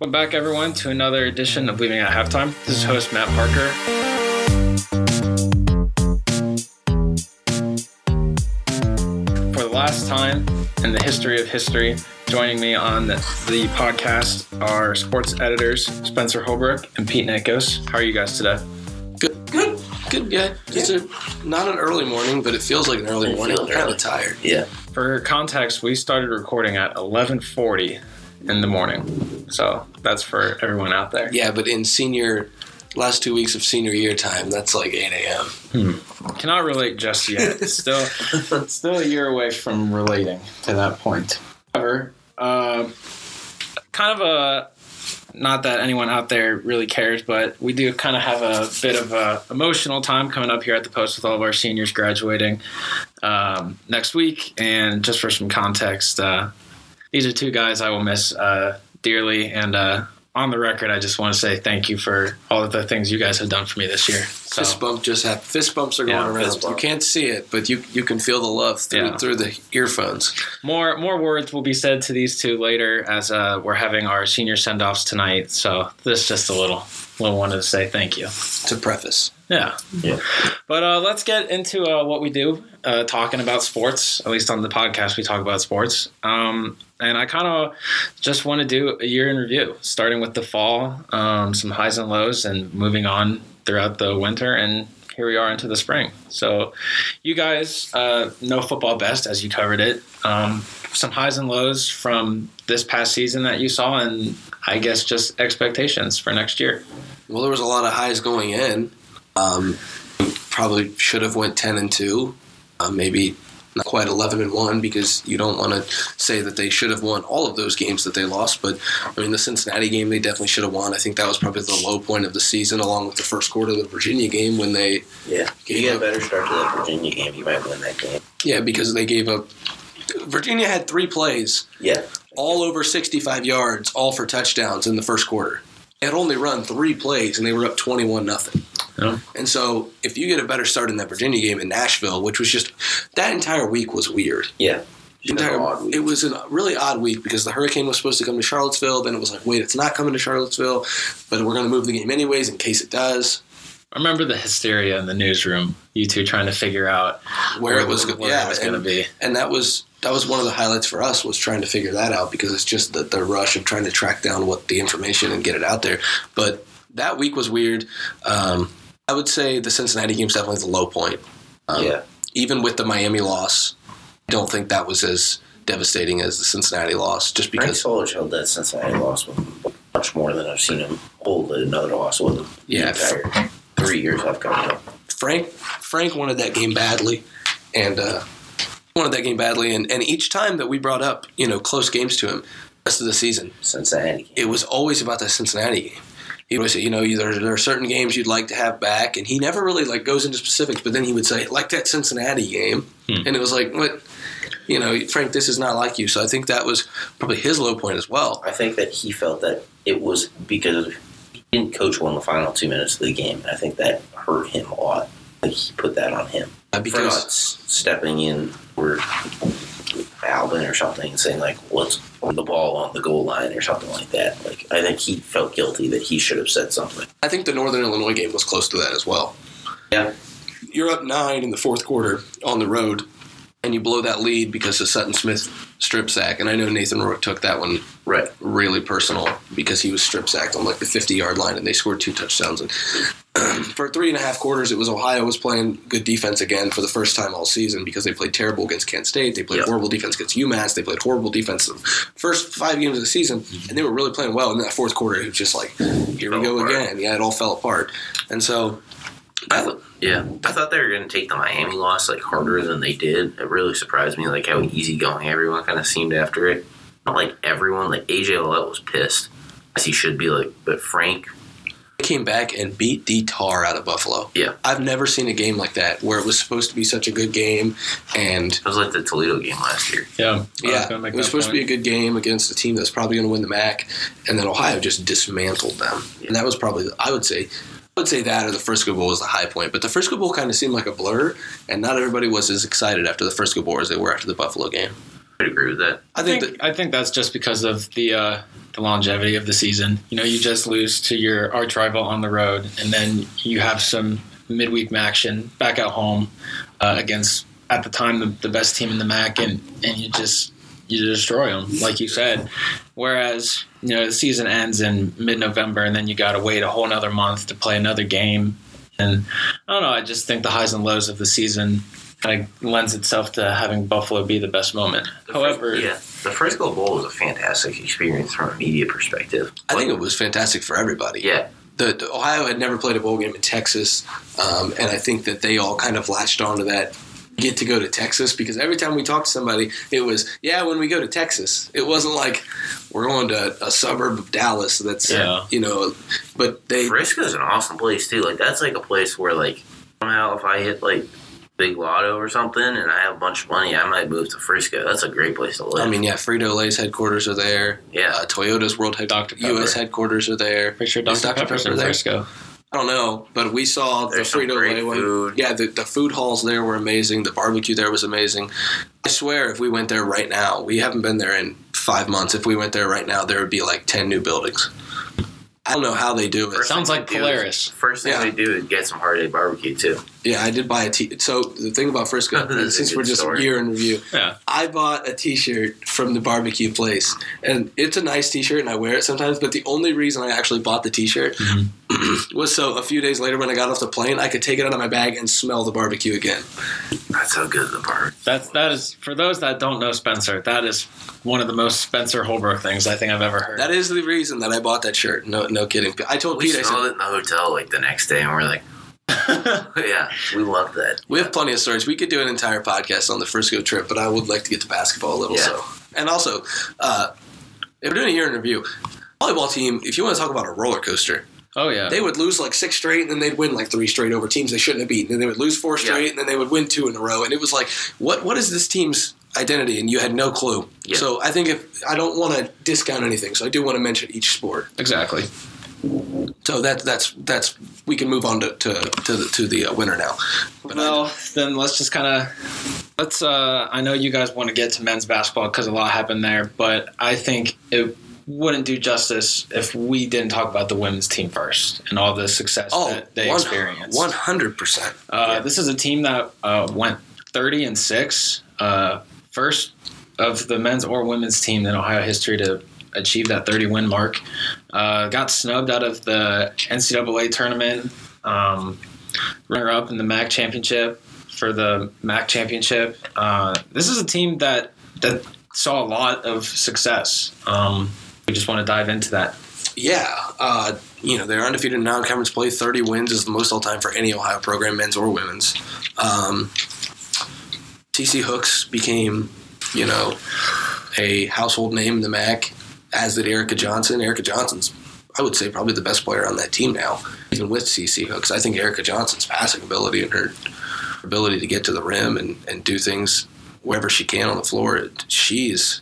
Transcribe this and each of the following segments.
Welcome back, everyone, to another edition of Leaving at Halftime. This is host Matt Parker. For the last time in the history of history, joining me on the, the podcast are sports editors Spencer Holbrook and Pete Nakos. How are you guys today? Good, good, good. Yeah, it's a not an early morning, but it feels like an early morning. I'm feels kind of tired. Yeah. For context, we started recording at 11:40 in the morning, so that's for everyone out there. Yeah, but in senior last two weeks of senior year time, that's like 8 a.m. Cannot relate just yet. Still, still a year away from relating to that point. However, uh, kind of a not that anyone out there really cares, but we do kind of have a bit of a emotional time coming up here at the post with all of our seniors graduating um, next week. And just for some context, uh, these are two guys I will miss uh, dearly. And uh, on the record, I just want to say thank you for all of the things you guys have done for me this year. So. Fist bump just happened. Fist bumps are going Yeah, around. bump. You can't see it, but you you can feel the love through Yeah. through the earphones. More more words will be said to these two later as uh, we're having our senior send offs tonight. So this just a little little wanted to say thank you. To preface, Yeah. Yeah. But uh, let's get into uh, what we do, uh, talking about sports. At least on the podcast, we talk about sports. Um, and I kind of just want to do a year in review, starting with the fall, um, some highs and lows, and moving on throughout the winter. And here we are into the spring. So, you guys uh, know football best as you covered it. Um, some highs and lows from this past season that you saw, and I guess just expectations for next year. well, there was a lot of highs going in. Um, probably should have went 10 and two, uh, maybe not quite 11 and one because you don't want to say that they should have won all of those games that they lost. But I mean, the Cincinnati game they definitely should have won. I think that was probably the low point of the season, along with the first quarter of the Virginia game when they Yeah. You get a better start to that Virginia game, you might win that game. yeah because they gave up. Virginia had three plays Yeah. all over 65 yards, all for touchdowns in the first quarter. Had only run three plays and they were up 21 nothing. Yeah. And so if you get a better start in that Virginia game in Nashville, which was just that entire week was weird. Yeah. The entire- Another odd week. It was a really odd week because the hurricane was supposed to come to Charlottesville. Then it was like, wait, it's not coming to Charlottesville, but we're going to move the game anyways in case it does. I remember the hysteria in the newsroom. You two trying to figure out Where, it was, where yeah, it was going to be. and that was that was one of the highlights for us was trying to figure that out because it's just the, the rush of trying to track down what the information and get it out there. But that week was weird. Um, I would say the Cincinnati game is definitely the low point. Um, yeah. Even with the Miami loss, I don't think that was as devastating as the Cincinnati loss. Just because. Frank Solich held that Cincinnati loss with much more than I've seen him hold another loss with him. the Yeah. entire three years I've covered him. Frank Frank wanted that game badly, and uh, wanted that game badly. And, and each time that we brought up, you know, close games to him, rest of the season, Cincinnati it was always about that Cincinnati game. He would say, you know, there, there are certain games you'd like to have back, and he never really like goes into specifics. But then he would say, like that Cincinnati game, Hmm. and it was like, what, you know, Frank, this is not like you. So I think that was probably his low point as well. I think that he felt that it was because he didn't coach well in the final two minutes of the game. And I think that hurt him a lot. Like he put that on him. For because not stepping in or Alvin or something and saying like, "Let's hold the ball on the goal line" or something like that. Like I think he felt guilty that he should have said something. I think the Northern Illinois game was close to that as well. Yeah. You're up nine in the fourth quarter on the road, and you blow that lead because of Sutton Smith strip sack. And I know Nathan Rourke took that one Right. really personal because he was strip sacked on like the 50 yard line and they scored two touchdowns. And for three and a half quarters, it was Ohio was playing good defense again for the first time all season because they played terrible against Kent State. They played Yep. horrible defense against UMass. They played horrible defense the first five games of the season, and they were really playing well. And that fourth quarter, it was just like, here we go apart. again. Yeah, it all fell apart. And so, I thought, yeah, I thought they were going to take the Miami loss like harder than they did. It really surprised me, like how easygoing everyone kind of seemed after it. Not like everyone, like AJ Ouellette was pissed, as he should be. Like, but Frank, came back and beat the tar out of Buffalo. Yeah. I've never seen a game like that where it was supposed to be such a good game and it was like the Toledo game last year. Yeah, I was Yeah, it was that supposed to be a good game against a team that's probably going to win the MAC, and then Ohio just dismantled them. And that was probably, I would say, I would say that or the Frisco Bowl was the high point. But the Frisco Bowl kind of seemed like a blur, and not everybody was as excited after the Frisco Bowl as they were after the Buffalo game. I'd agree with that. I I think, think that I think that's just because of the uh, the longevity of the season. You know, you just lose to your arch rival on the road, and then you have some midweek action back at home uh, against at the time the, the best team in the MAC, and and you just you destroy them, like you said. Whereas you know the season ends in mid November, and then you got to wait a whole another month to play another game. And I don't know. I just think the highs and lows of the season kind of lends itself to having Buffalo be the best moment. The However, Fris- yeah, the Frisco Bowl was a fantastic experience from a media perspective. I think it was fantastic for everybody. Yeah, the, the Ohio had never played a bowl game in Texas, um, and I think that they all kind of latched onto that get to go to Texas because every time we talked to somebody, it was yeah when we go to Texas. It wasn't like we're going to a suburb of Dallas that's Yeah. you know, but they Frisco's an awesome place too. Like that's like a place where like somehow if I hit like big lotto or something and I have a bunch of money, I might move to Frisco. That's a great place to live. I mean yeah, Frito Lay's headquarters are there. yeah, Uh, Toyota's world head Dr. U.S. Headquarters are there. Pretty sure Is Dr. Dr. Pepper's Pepper in there? Frisco. I don't know, but we saw the there's some Frito Lay one. food. Yeah, the, the food halls there were amazing. The barbecue there was amazing. I swear, if we went there right now, we haven't been there in five months. If we went there right now, there would be like 10 new buildings. I don't know how they do it. First Sounds like Polaris. is- First thing Yeah. they do is get some Hard Eight barbecue too. Yeah, I did buy a t. So the thing about Frisco, since we're just story. year in review, Yeah. I bought a T-shirt from the barbecue place, and it's a nice T-shirt, and I wear it sometimes. But the only reason I actually bought the T-shirt mm-hmm. was so a few days later, when I got off the plane, I could take it out of my bag and smell the barbecue again. That's how good the bar. That's that is for those that don't know Spencer. That is one of the most Spencer Holbrook things I think I've ever heard. That is the reason that I bought that shirt. No, no kidding. I told We Pete, I smelled said, it in the hotel like the next day, and we're like, yeah, we love that. we have plenty of stories. We could do an entire podcast on the Frisco trip, but I would like to get to basketball a little. Yeah. So, and also, uh, if we're doing a year in review, volleyball team. If you want to talk about a roller coaster, oh yeah. they would lose like six straight, and then they'd win like three straight over teams they shouldn't have beaten. And they would lose four Yeah. straight, and then they would win two in a row. And it was like, what what is this team's identity? And you had no clue. Yeah. So I think if I don't want to discount anything, so I do want to mention each sport. exactly. So that that's that's we can move on to to to the, to the uh, winner now. But I- well, then let's just kind of let's. Uh, I know you guys want to get to men's basketball because a lot happened there, but I think it wouldn't do justice if we didn't talk about the women's team first and all the success oh, that they one- experienced. 100%. Uh, This is a team that uh, went 30 and six, uh, first of the men's or women's team in Ohio history to achieve that 30 win mark. Uh, got snubbed out of the NCAA tournament, um, runner up in the MAC championship for the MAC championship. Uh, this is a team that that saw a lot of success. Um, we just want to dive into that. Yeah, uh, you know they're undefeated in non-conference play. Thirty wins is the most all time for any Ohio program, men's or women's. Um, Cece Hooks became, you know, a household name in the MAC, as did Erica Johnson. Erica Johnson's, I would say, probably the best player on that team now, even with Cece Hooks. I think Erica Johnson's passing ability and her ability to get to the rim and, and do things wherever she can on the floor, she's.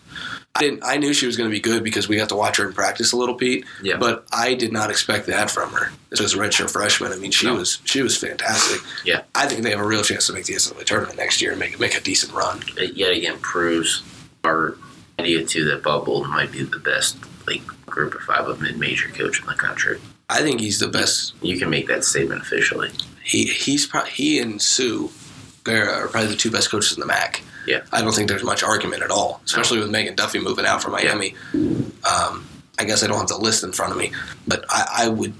I didn't. I knew she was going to be good because we got to watch her in practice a little, Pete. Yeah. But I did not expect that from her as a redshirt freshman. I mean, she No. was she was fantastic. Yeah. I think they have a real chance to make the NCAA tournament next year and make make a decent run. It yet again proves our idea too that Bob Boldon might be the best like group of five of mid-major coach in the country. I think he's the best. You can make that statement officially. He he's pro- he and Sue are probably the two best coaches in the MAC. Yeah. I don't think there's much argument at all, especially with Megan Duffy moving out from Miami. Um, I guess I don't have the list in front of me, but I, I would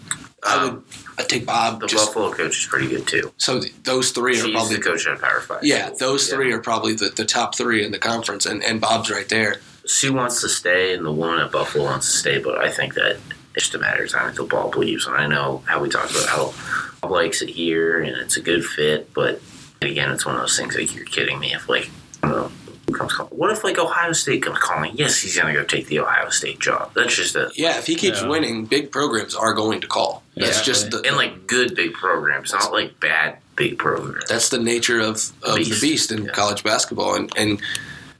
I would I'd take Bob. The Just, Buffalo coach is pretty good too. so th- those three are probably the coach at Power Five. yeah, those Yeah. three are probably the, the top three in the conference, and, and Bob's right there. Sue wants to stay, and the woman at Buffalo wants to stay, but I think that it's just a matter of time until Bob leaves. And I know how we talked about how Bob likes it here, and it's a good fit, but again, it's one of those things like you're kidding me. If like, I don't know, who comes calling? What if like Ohio State comes calling? Yes, he's gonna go take the Ohio State job. That's just a Yeah, if he keeps Yeah. winning, big programs are going to call. That's Yeah. just the and like good big programs, not like bad big programs. that's the nature of, of Beast. the beast in Yeah. college basketball, and and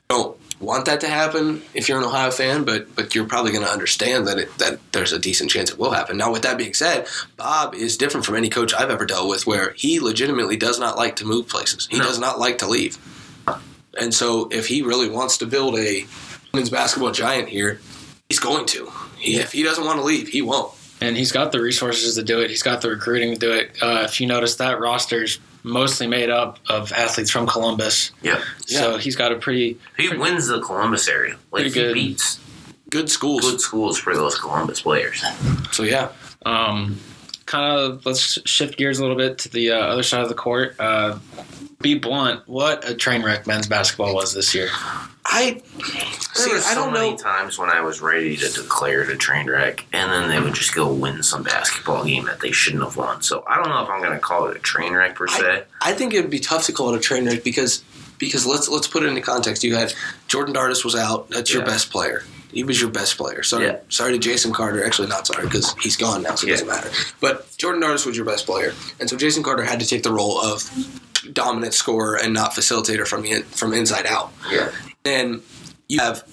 don't want that to happen if you're an Ohio fan, but but you're probably going to understand that it that there's a decent chance it will happen. Now, with that being said, Bob is different from any coach I've ever dealt with, where he legitimately does not like to move places. He No. does not like to leave. And so if he really wants to build a women's basketball giant here, he's going to. He, if he doesn't want to leave, he won't. and he's got the resources to do it. He's got the recruiting to do it. Uh, if you notice, that roster's mostly made up of athletes from Columbus. Yeah. So he's got a pretty He wins the Columbus area. Like Pretty he good. beats Good schools. good schools for those Columbus players. So yeah, um, kind of. Let's shift gears a little bit to the uh, other side of the court. Uh, be blunt. What a train wreck men's basketball was this year. I There see. I don't many know. times when I was ready to declare it a train wreck, and then they would just go win some basketball game that they shouldn't have won. So I don't know if I'm going to call it a train wreck per se. I think it would be tough to call it a train wreck because because let's let's put it into context. You had Jordan Dartis was out. That's your best player. He was your best player. Sorry, Yeah. sorry to Jason Carter. Actually, not sorry because he's gone now, so it Yeah. doesn't matter. But Jordan Dartis was your best player, and so Jason Carter had to take the role of dominant scorer and not facilitator from the in, from inside out. Yeah. Then you have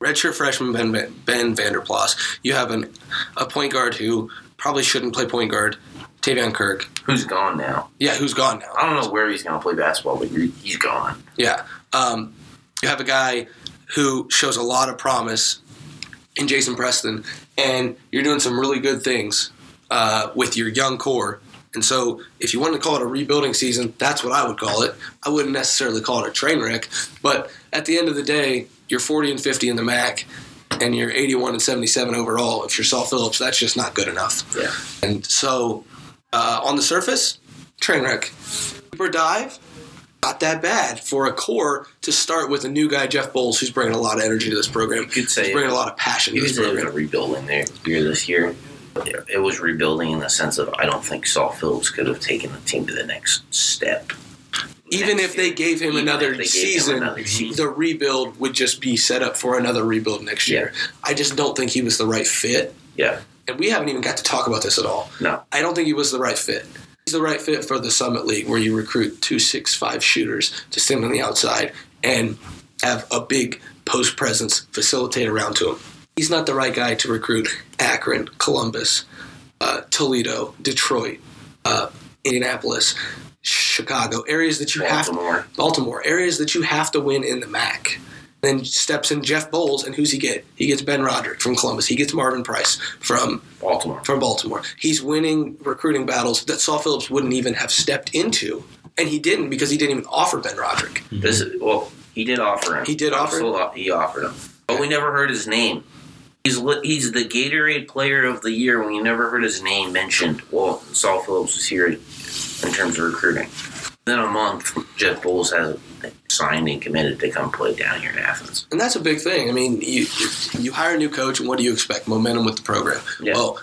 redshirt freshman Ben, ben Vander Plas. You have an, a point guard who probably shouldn't play point guard, Teyvion Kirk. Who's gone now? Yeah, who's gone now. I don't know where he's going to play basketball, but he- he's gone. Yeah. Um, you have a guy who shows a lot of promise in Jason Preston, and you're doing some really good things uh, with your young core. And so, if you wanted to call it a rebuilding season, that's what I would call it. I wouldn't necessarily call it a train wreck, but at the end of the day, you're 40 and 50 in the MAC, and you're 81 and 77 overall. If you're Saul Phillips, that's just not good enough. Yeah. And so, uh, on the surface, train wreck. Deeper dive, not that bad for a core to start with a new guy, Jeff Boals, who's bringing a lot of energy to this program. You could say He's bringing a lot of passion He to was this a program. rebuilding there year this year. It- It was rebuilding in the sense of I don't think Saul Phillips could have taken the team to the next step. Even if they year. gave him Even another if they gave him season, another season. the rebuild would just be set up for another rebuild next year. I just don't think he was the right fit. Yeah. And we haven't even got to talk about this at all. No. I don't think he was the right fit. He's the right fit for the Summit League, where you recruit two six five shooters to stand on the outside and have a big post presence facilitate around to him. He's not the right guy to recruit Akron, Columbus, uh, Toledo, Detroit, uh, Indianapolis, Chicago, areas that you have to Baltimore. Baltimore, areas that you have to win in the MAC. Then steps in Jeff Boals, and who's he get? He gets Ben Roderick from Columbus. He gets Marvin Price from Baltimore. from Baltimore. He's winning recruiting battles that Saul Phillips wouldn't even have stepped into, and he didn't because he didn't even offer Ben Roderick. This is, well, he did offer him. He did offer him? He offered him, but we never heard his name. He's he's the Gatorade Player of the Year. When you never heard his name mentioned, well, Saul Phillips was here in terms of recruiting. Then a month, Jeff Boals has signed and committed to come play down here in Athens. And that's a big thing. I mean, you you hire a new coach, and what do you expect? Momentum with the program. Yeah. Well,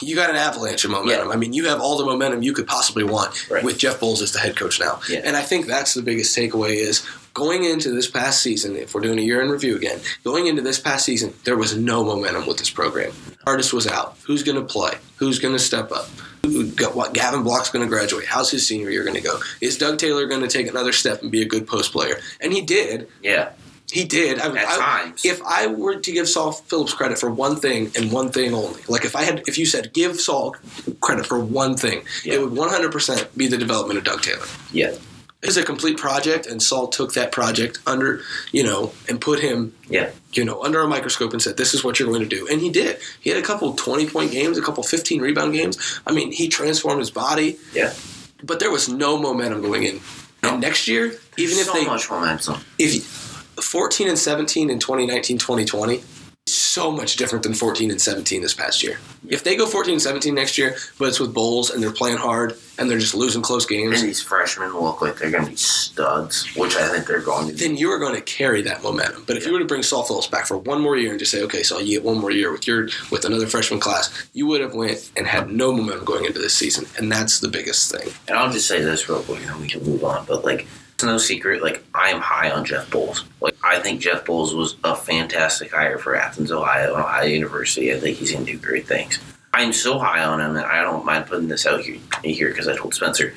you got an avalanche of momentum. Yeah. I mean, you have all the momentum you could possibly want Right. with Jeff Boals as the head coach now. Yeah. And I think that's the biggest takeaway is going into this past season, if we're doing a year in review again, going into this past season, there was no momentum with this program. Dartis was out. Who's going to play? Who's going to step up? Who- got- What Gavin Block's going to graduate? How's his senior year going to go? Is Doug Taylor going to take another step and be a good post player? And he did. Yeah, He did. I, at I- times. if I were to give Saul Phillips credit for one thing and one thing only, like if I had, if you said give Saul credit for one thing, Yeah. it would 100% be the development of Doug Taylor. yeah, It's a complete project, and Saul took that project under, you know, and put him, yeah. you know, under a microscope and said, "This is what you're going to do," and he did. He had a couple 20 point games, a couple 15 rebound games. I mean, he transformed his body. Yeah. But there was no momentum going in. And next year, even if so they much momentum. if 14 and 17 in 2019 2020 so much different than 14 and 17 this past year if they go 14 and 17 next year but it's with Boals and they're playing hard and they're just losing close games And these freshmen look like they're going to be studs, which I think they're going to be. then you are going to carry that momentum but if you were to bring Saul Phillips back for one more year and just say okay Saul you get one more year with your with another freshman class you would have went and had no momentum going into this season and that's the biggest thing And I'll just say this real quick, and we can move on. But like, it's no secret. Like, I am high on Jeff Boals. Like, I think Jeff Boals was a fantastic hire for Athens, Ohio, and Ohio University. I think he's going to do great things. I'm so high on him, and I don't mind putting this out here here because I told Spencer,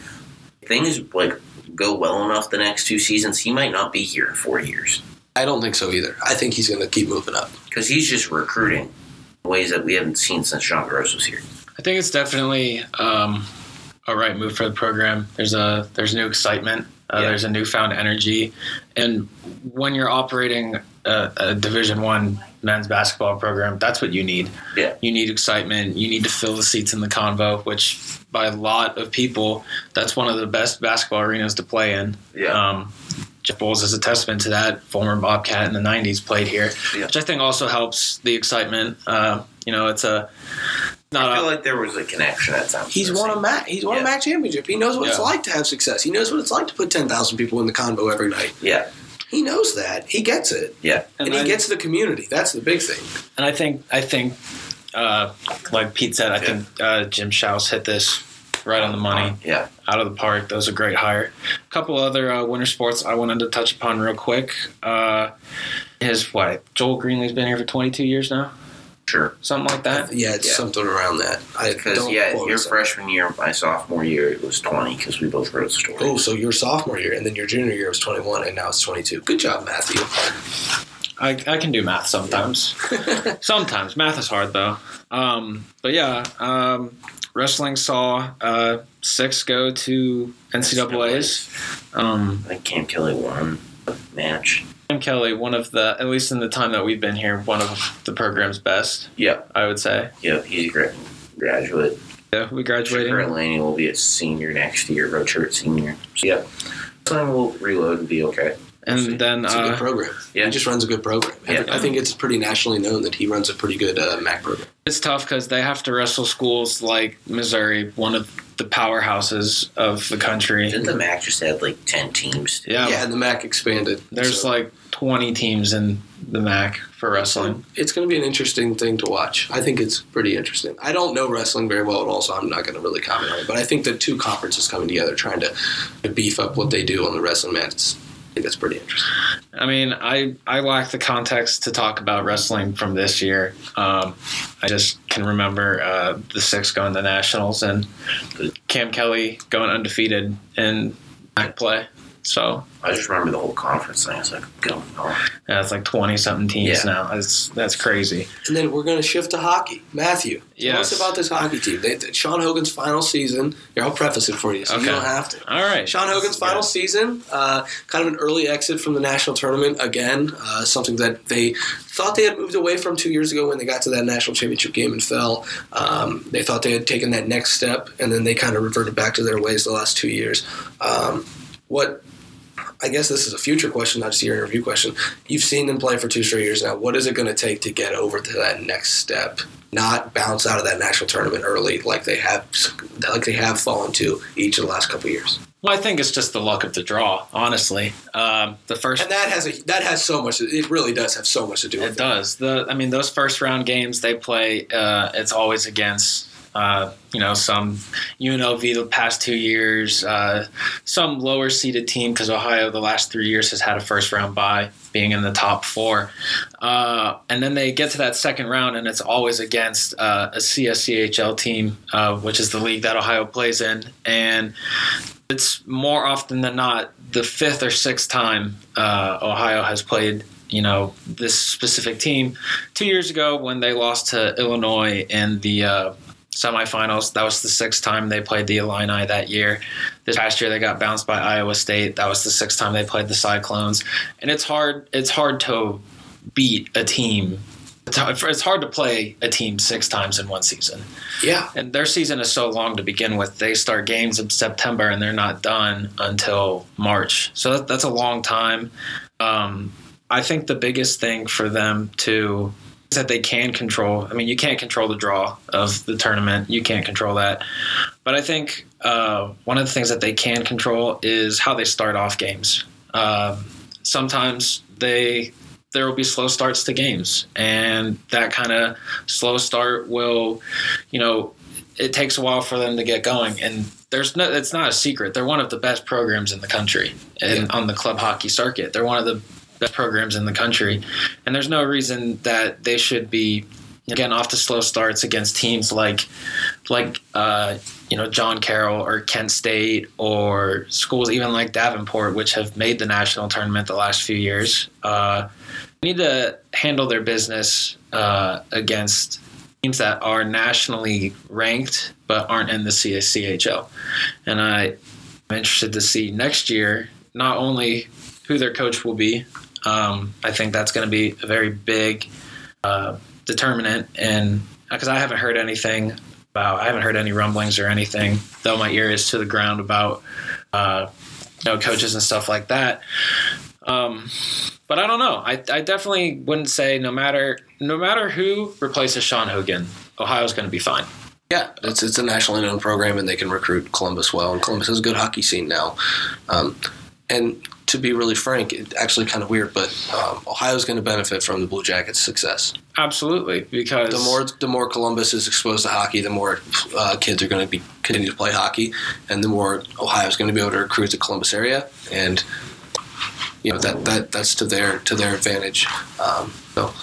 things like go well enough the next two seasons, he might not be here in four years I don't think so either I think he's going to keep moving up because he's just recruiting ways that we haven't seen since John Groce was here. I think it's definitely um, a right move for the program. There's a there's new excitement. Uh, Yeah. There's a newfound energy, and when you're operating a, a Division One men's basketball program, that's what you need. Yeah. You need excitement. You need to fill the seats in the convo, which by a lot of people, that's one of the best basketball arenas to play in. Yeah. Um, Jeff Boals is a testament to that. Former Bobcat in the '90s played here, Yeah. which I think also helps the excitement. Uh, you know, it's a not I feel a, like there was a connection at times. He's won a match. He's won Yeah. a MAC championship. He knows what it's like to have success. He knows what it's like to put ten thousand people in the convo every night. Yeah. He knows that. He gets it, Yeah. and, And he I- gets the community. That's the big thing. and I think I think uh, like Pete said, I Yeah. think uh, Jim Schaus hit this right on the money. Yeah. out of the park. That was a great hire. A couple other uh, winter sports I wanted to touch upon real quick. Uh, his what? Joel Greenlee's been here for 22 years now, Sure. something like that. Yeah, it's Yeah. something around that. I Because yeah, your us on- freshman year, my sophomore year, it was twenty because we both wrote stories. Oh, so your sophomore year, and then your junior year was twenty one, and now it's twenty two. Good job, Matthew. I, I can do math sometimes. sometimes math is hard though. Um, but yeah, um, wrestling saw uh, six go to NCAA's. Um, I think Cam Kelly won the match. Tim Kelly, one of the at least in the time that we've been here, one of the program's best. Yeah. I would say. Yeah, he's a great graduate. Yeah, we graduating. Shakur Laney will be a senior next year, redshirt senior. So yeah, time we'll reload and be okay. And then It's a good uh, program. Yeah. He just runs a good program. I Yeah. think- I think it's pretty nationally known that he runs a pretty good uh, MAC program. it's tough because they have to wrestle schools like Missouri, one of the powerhouses of the country. Didn't the MAC just had like ten teams? Yeah, Yeah, and the MAC expanded. there's So like 20 teams in the MAC for wrestling. it's going to be an interesting thing to watch. I think it's pretty interesting. I don't know wrestling very well at all, so I'm not going to really comment on it. But I think the two conferences coming together, trying to, to beef up what they do on the wrestling mat, it's, I think that's pretty interesting. I mean, I I lack the context to talk about wrestling from this year. Um, I just can remember uh, the six going to nationals and Cam Kelly going undefeated in MAC play. So I just remember the whole conference thing. I was like, going on. yeah, it's like 20 something teams Yeah. now. That's that's crazy. And then we're going to shift to hockey. Matthew, tell us about this hockey team. They, they- Sean Hogan's final season. Here, I'll preface it for you, so you don't have to. All right, Sean Hogan's final Yeah. season, uh, kind of an early exit from the national tournament again, uh, something that they thought they had moved away from two years ago when they got to that national championship game and fell. Um, they thought they had taken that next step, and then they kind of reverted back to their ways the last two years. Um, what I guess this is a future question, not just your interview question. You've seen them play for two straight years now. What is it going to take to get over to that next step? Not bounce out of that national tournament early, like they have, like they have fallen to each of the last couple of years. Well, I think it's just the luck of the draw, honestly. Um, the first And that has a that has so much. It really does have so much to do with It does. The I mean, those first round games they play, uh, it's always against uh, you know some UNLV the past two years, uh, some lower seeded team because Ohio the last three years has had a first round bye, being in the top four, uh, and then they get to that second round and it's always against uh, a CSCHL team, uh, which is the league that Ohio plays in, and it's more often than not the fifth or sixth time uh, Ohio has played you know this specific team. Two years ago, when they lost to Illinois in the uh, semifinals, that was the sixth time they played the Illini that year. This past year, they got bounced by Iowa State. That was the sixth time they played the Cyclones. And it's hard. It's hard to beat a team. It's hard- to play a team six times in one season Yeah, and their season is so long to begin with. They start games in September and they're not done until March. So that's a long time. Um, I think the biggest thing for them to that they can control. I mean, you can't control the draw of the tournament. You can't control that. But I think uh, one of the things that they can control is how they start off games. Um, sometimes they there will be slow starts to games, and that kind of slow start will, you know, it takes a while for them to get going. And there's no, it's not a secret. They're one of the best programs in the country, and on the club hockey circuit, they're one of the programs in the country, and there's no reason that they should be again off to slow starts against teams like, like uh, you know John Carroll or Kent State or schools even like Davenport, which have made the national tournament the last few years. Uh, need to handle their business uh, against teams that are nationally ranked but aren't in the CSCHL. And I'm interested to see next year not only who their coach will be. Um, I think that's going to be a very big uh, determinant, and because I haven't heard anything about, I haven't heard any rumblings or anything, though my ear is to the ground about uh, you know coaches and stuff like that. Um, but I don't know. I, I definitely wouldn't say no matter no matter who replaces Sean Hogan, Ohio's going to be fine. Yeah, it's it's a nationally known program, and they can recruit Columbus well. And Columbus has a good hockey scene now. Um, and to be really frank, it's actually kind of weird, but um, Ohio's going to benefit from the Blue Jackets' success. Absolutely, because The more the more Columbus is exposed to hockey, the more uh, kids are going to be continue to play hockey, and the more Ohio's going to be able to recruit the Columbus area, and you know that, that that's to their to their advantage. Um, so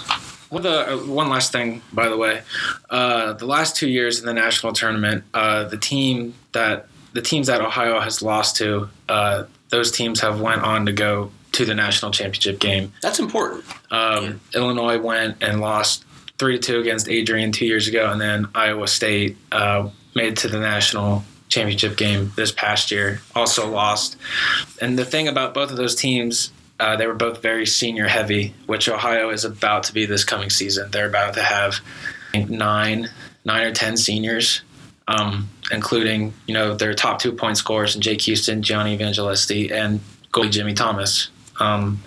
Well, the uh, one last thing, by the way, uh, the last two years in the national tournament, uh, the team that the teams that Ohio has lost to, uh, those teams have went on to go to the national championship game. that's important. Um, Illinois went and lost three to two against Adrian two years ago, and then Iowa State uh, made it to the national championship game this past year, also lost. And the thing about both of those teams, uh, they were both very senior heavy, which Ohio is about to be this coming season. They're about to have nine, nine or ten seniors. Um, including, you know, their top two point scorers, in Jake Houston, Gianni Evangelisti, and goalie Jimmy Thomas. Um,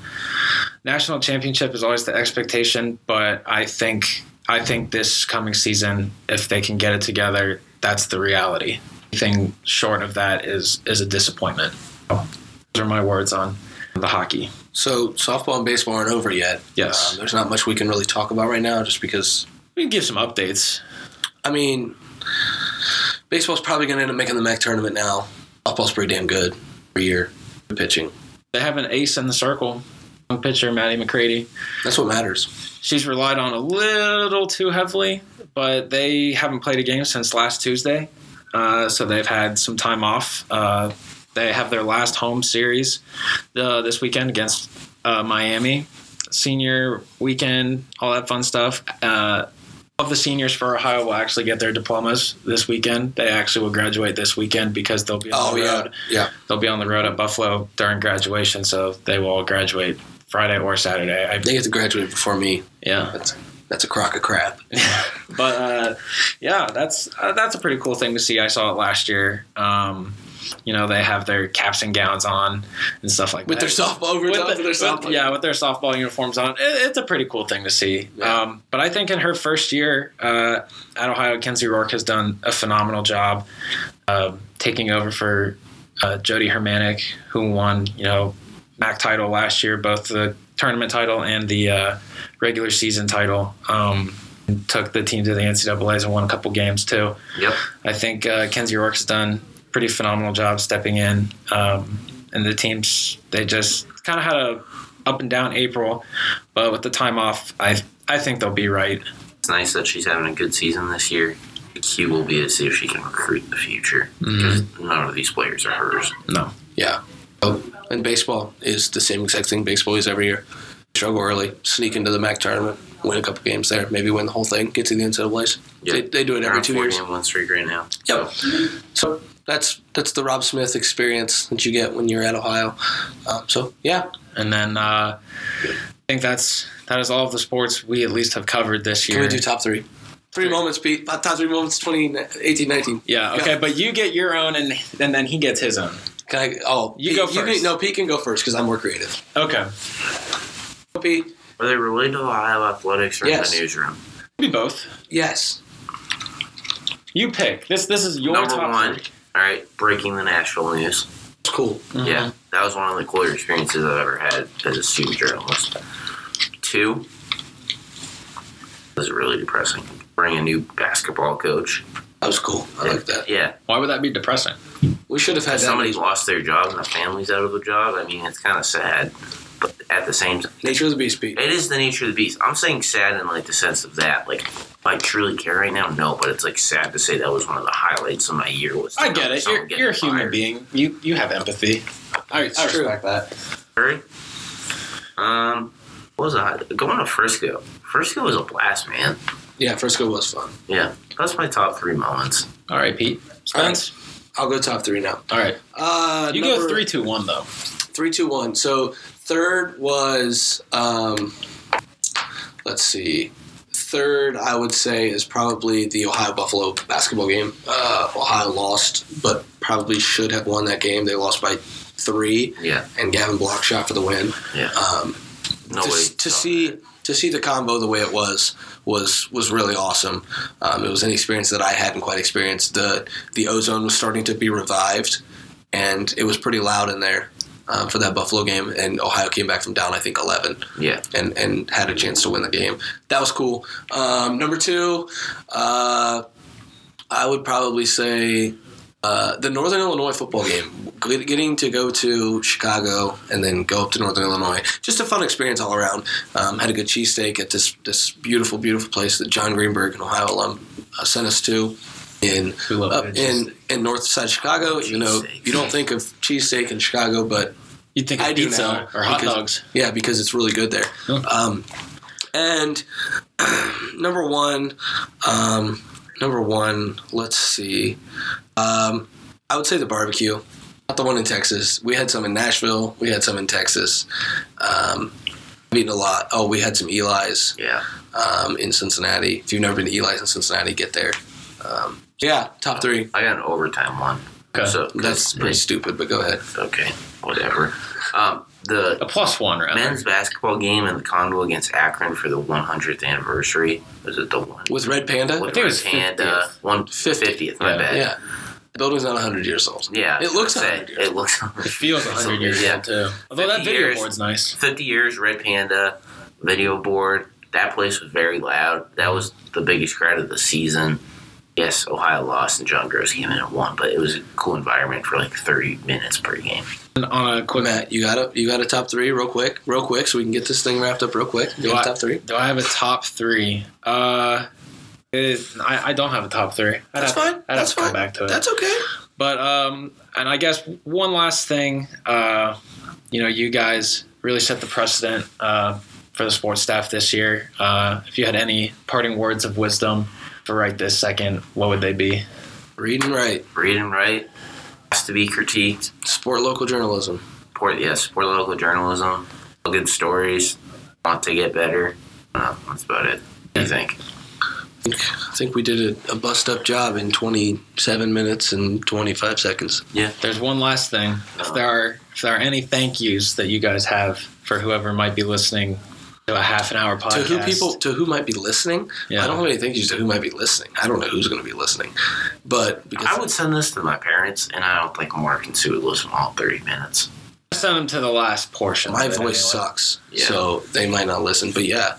national championship is always the expectation, but I think I think this coming season, if they can get it together, that's the reality. Anything short of that is is a disappointment. Those are my words on the hockey. So softball and baseball aren't over yet. Yes. Um, there's not much we can really talk about right now, just because. We can give some updates. I mean, baseball's probably going to end up making the MAC tournament now. Softball's pretty damn good every year. Pitching. They have an ace in the circle. Pitcher Maddie McCready. That's what matters. She's relied on a little too heavily, but they haven't played a game since last Tuesday, uh, so they've had some time off. Uh, they have their last home series uh, this weekend against uh, Miami. Senior weekend, all that fun stuff. Of the seniors for Ohio will actually get their diplomas this weekend. They actually will graduate this weekend because they'll be on Oh the yeah, road. yeah. They'll be on the road at Buffalo during graduation, so they will all graduate Friday or Saturday. I, They get to graduate before me. yeah. That's that's a crock of crap. but uh, yeah, that's uh, that's a pretty cool thing to see. I saw it last year. Um, you know, they have their caps and gowns on and stuff like With that. their softball With the- their with- softball. yeah, with their softball uniforms on, it, it's a pretty cool thing to see. Yeah. Um, but I think in her first year uh, at Ohio, Kenzie Rourke has done a phenomenal job uh, taking over for uh, Jody Hermanic, who won you know MAC title last year, both the tournament title and the uh, regular season title. Um, took the team to the NCAA's and won a couple games too. Yep. I think uh, Kenzie Rourke's done pretty phenomenal job stepping in, um, and the teams they just kind of had a up and down April, but with the time off, I I think they'll be right. It's nice that she's having a good season this year. The key will be to see if she can recruit in the future because none of these players are hers. No, Yeah. Oh, and baseball is the same exact thing baseball is every year. Struggle early, sneak into the MAC tournament, win a couple games there, maybe win the whole thing, get to the NCAA's. Yeah. They, they do it every on two four years. game win streak right now. Yep. So that's that's the Rob Smith experience that you get when you're at Ohio. Um, so yeah, and then uh, I think that's that is all of the sports we at least have covered this year. can we do top three? Three moments, Pete. Top three moments, 2018, 19. yeah, okay, but you get your own, and and then he gets his own. Can I? Oh, You Pete, go can- first. no, Pete can go first because I'm more creative. Okay, Pete. Are they related to Ohio athletics or Yes. in the newsroom? be both. Yes. You pick. This this is your Number top one. three. All right, breaking the Nashville news. It's cool. Mm-hmm. Yeah, that was one of the cooler experiences I've ever had as a student journalist. Two was really depressing. Bring a new basketball coach. That was cool. I like that. Yeah, Why would that be depressing? We should have had that. somebody's lost their job and the family's out of a job. I mean, it's kind of sad, but at the same time, Nature of the beast, Pete. it is the nature of the beast. I'm saying sad in like the sense of that. Like, I truly care right now, no, but it's like sad to say that was one of the highlights of my year. Was I get it. You're, you're a human fired. being. You you have empathy. I, I true. respect that. Third, um, what was that? Going to Frisco. Frisco was a blast, man. Yeah, Frisco was fun. Yeah, that's my top three moments. All right, Pete. Spence. I'll go top three now. All right. Uh, You number, go three, two, one though. Three, two, one. So third was, um, let's see. Third, I would say, is probably the Ohio Buffalo basketball game. Uh, Ohio lost, but probably should have won that game. They lost by three, Yeah, and Gavin Block shot for the win. yeah. Um, No to, way. to see to see the Convo the way it was was was really awesome. Um, it was an experience that I hadn't quite experienced. the The ozone was starting to be revived, and it was pretty loud in there um, for that Buffalo game. And Ohio came back from down, I think, eleven, Yeah, and and had a chance to win the game. That was cool. Um, number two, uh, I would probably say. Uh, the Northern Illinois football game, getting to go to Chicago and then go up to Northern Illinois, just a fun experience all around. Um, had a good cheesesteak at this this beautiful, beautiful place that John Greenberg, an Ohio alum, uh, sent us to in up in in north side Chicago. You know, you don't think of cheesesteak in Chicago, but You'd think of I do pizza now, or hot because- dogs. yeah, because it's really good there. Huh. Um, and number one, um, number one, let's see. Um, I would say the barbecue, not the one in Texas. We had some in Nashville. We had some in Texas. Um, I've eaten a lot. Oh, we had some Eli's yeah. um, in Cincinnati. If you've never been to Eli's in Cincinnati, get there. Um, yeah, top three. I got an overtime one. Okay. So That's pretty stupid, but go ahead. okay, whatever. Um, the A plus one, rather. men's basketball game in the Convo against Akron for the 100th anniversary. Was it the one? With Red Panda? With think it was Panda, 50th. one 50th. 50th. My Yeah. bad. Yeah. The building's not 100 years old. Yeah, It looks I'd say, 100 years It looks. It feels 100 years Yeah. old, too. Although that video years. board's nice. 50 years, Red Panda, video board. That place was very loud. That was the biggest crowd of the season. Yes, Ohio lost and John Groce came in and won, but it was a cool environment for like 30 minutes per game. And on a quick Matt, you got a you got a top three real quick, real quick, so we can get this thing wrapped up real quick. You Do got I- a top three? Do I have a top three? Uh, it, I, I don't have a top three. I'd That's have, fine. I'd That's have to fine. come back to it. That's okay. But um, and I guess one last thing, uh, you know, you guys really set the precedent uh, for the sports staff this year. Uh, if you had any parting words of wisdom for right this second, what would they be? Read and write. Read and write has to be critiqued. Support local journalism. Support, yeah, support local journalism. Good stories. Want to get better. Uh, that's about it. What do you think? I think, I think we did a, a bust up job in 27 minutes and 25 seconds. Yeah. There's one last thing. If there are if there are any thank yous that you guys have for whoever might be listening to a half an hour podcast, To who people to who might be listening? Yeah. I don't have any thank yous to who might be listening. I don't know who's going to be listening, but because I would send this to my parents, and I don't think Mark and Sue would listen to all 30 minutes. send them to the last portion. my voice anyway. sucks, Yeah. so they might not listen. But yeah,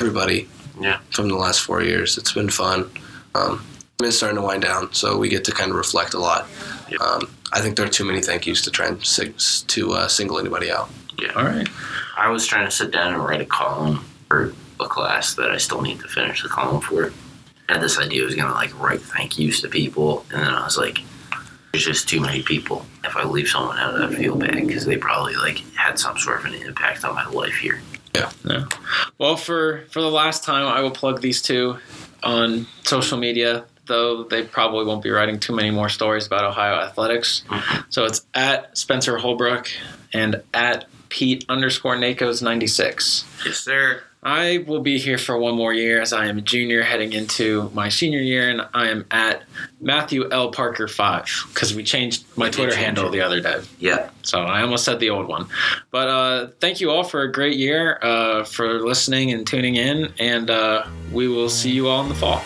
everybody, Yeah. from the last four years, it's been fun. Um, it's starting to wind down, so we get to kind of reflect a lot. Yep. Um, I think there are too many thank yous to try and sig- to uh, single anybody out. All right. I was trying to sit down and write a column for a class that I still need to finish the column for. I had this idea I was gonna like write thank yous to people, and then I was like, "There's just too many people. If I leave someone out, I feel bad because they probably like had some sort of an impact on my life here." Yeah. Yeah. Well, for for the last time, I will plug these two on social media. Though they probably won't be writing too many more stories about Ohio athletics. Mm-hmm. So it's at Spencer Holbrook and at Pete underscore ninety six. Yes, sir. I will be here for one more year as I am a junior heading into my senior year, and I am at Matthew L Parker five because we changed my did Twitter handle it. the other day. Yeah. So I almost said the old one. But uh, thank you all for a great year, uh, for listening and tuning in, and uh, we will see you all in the fall.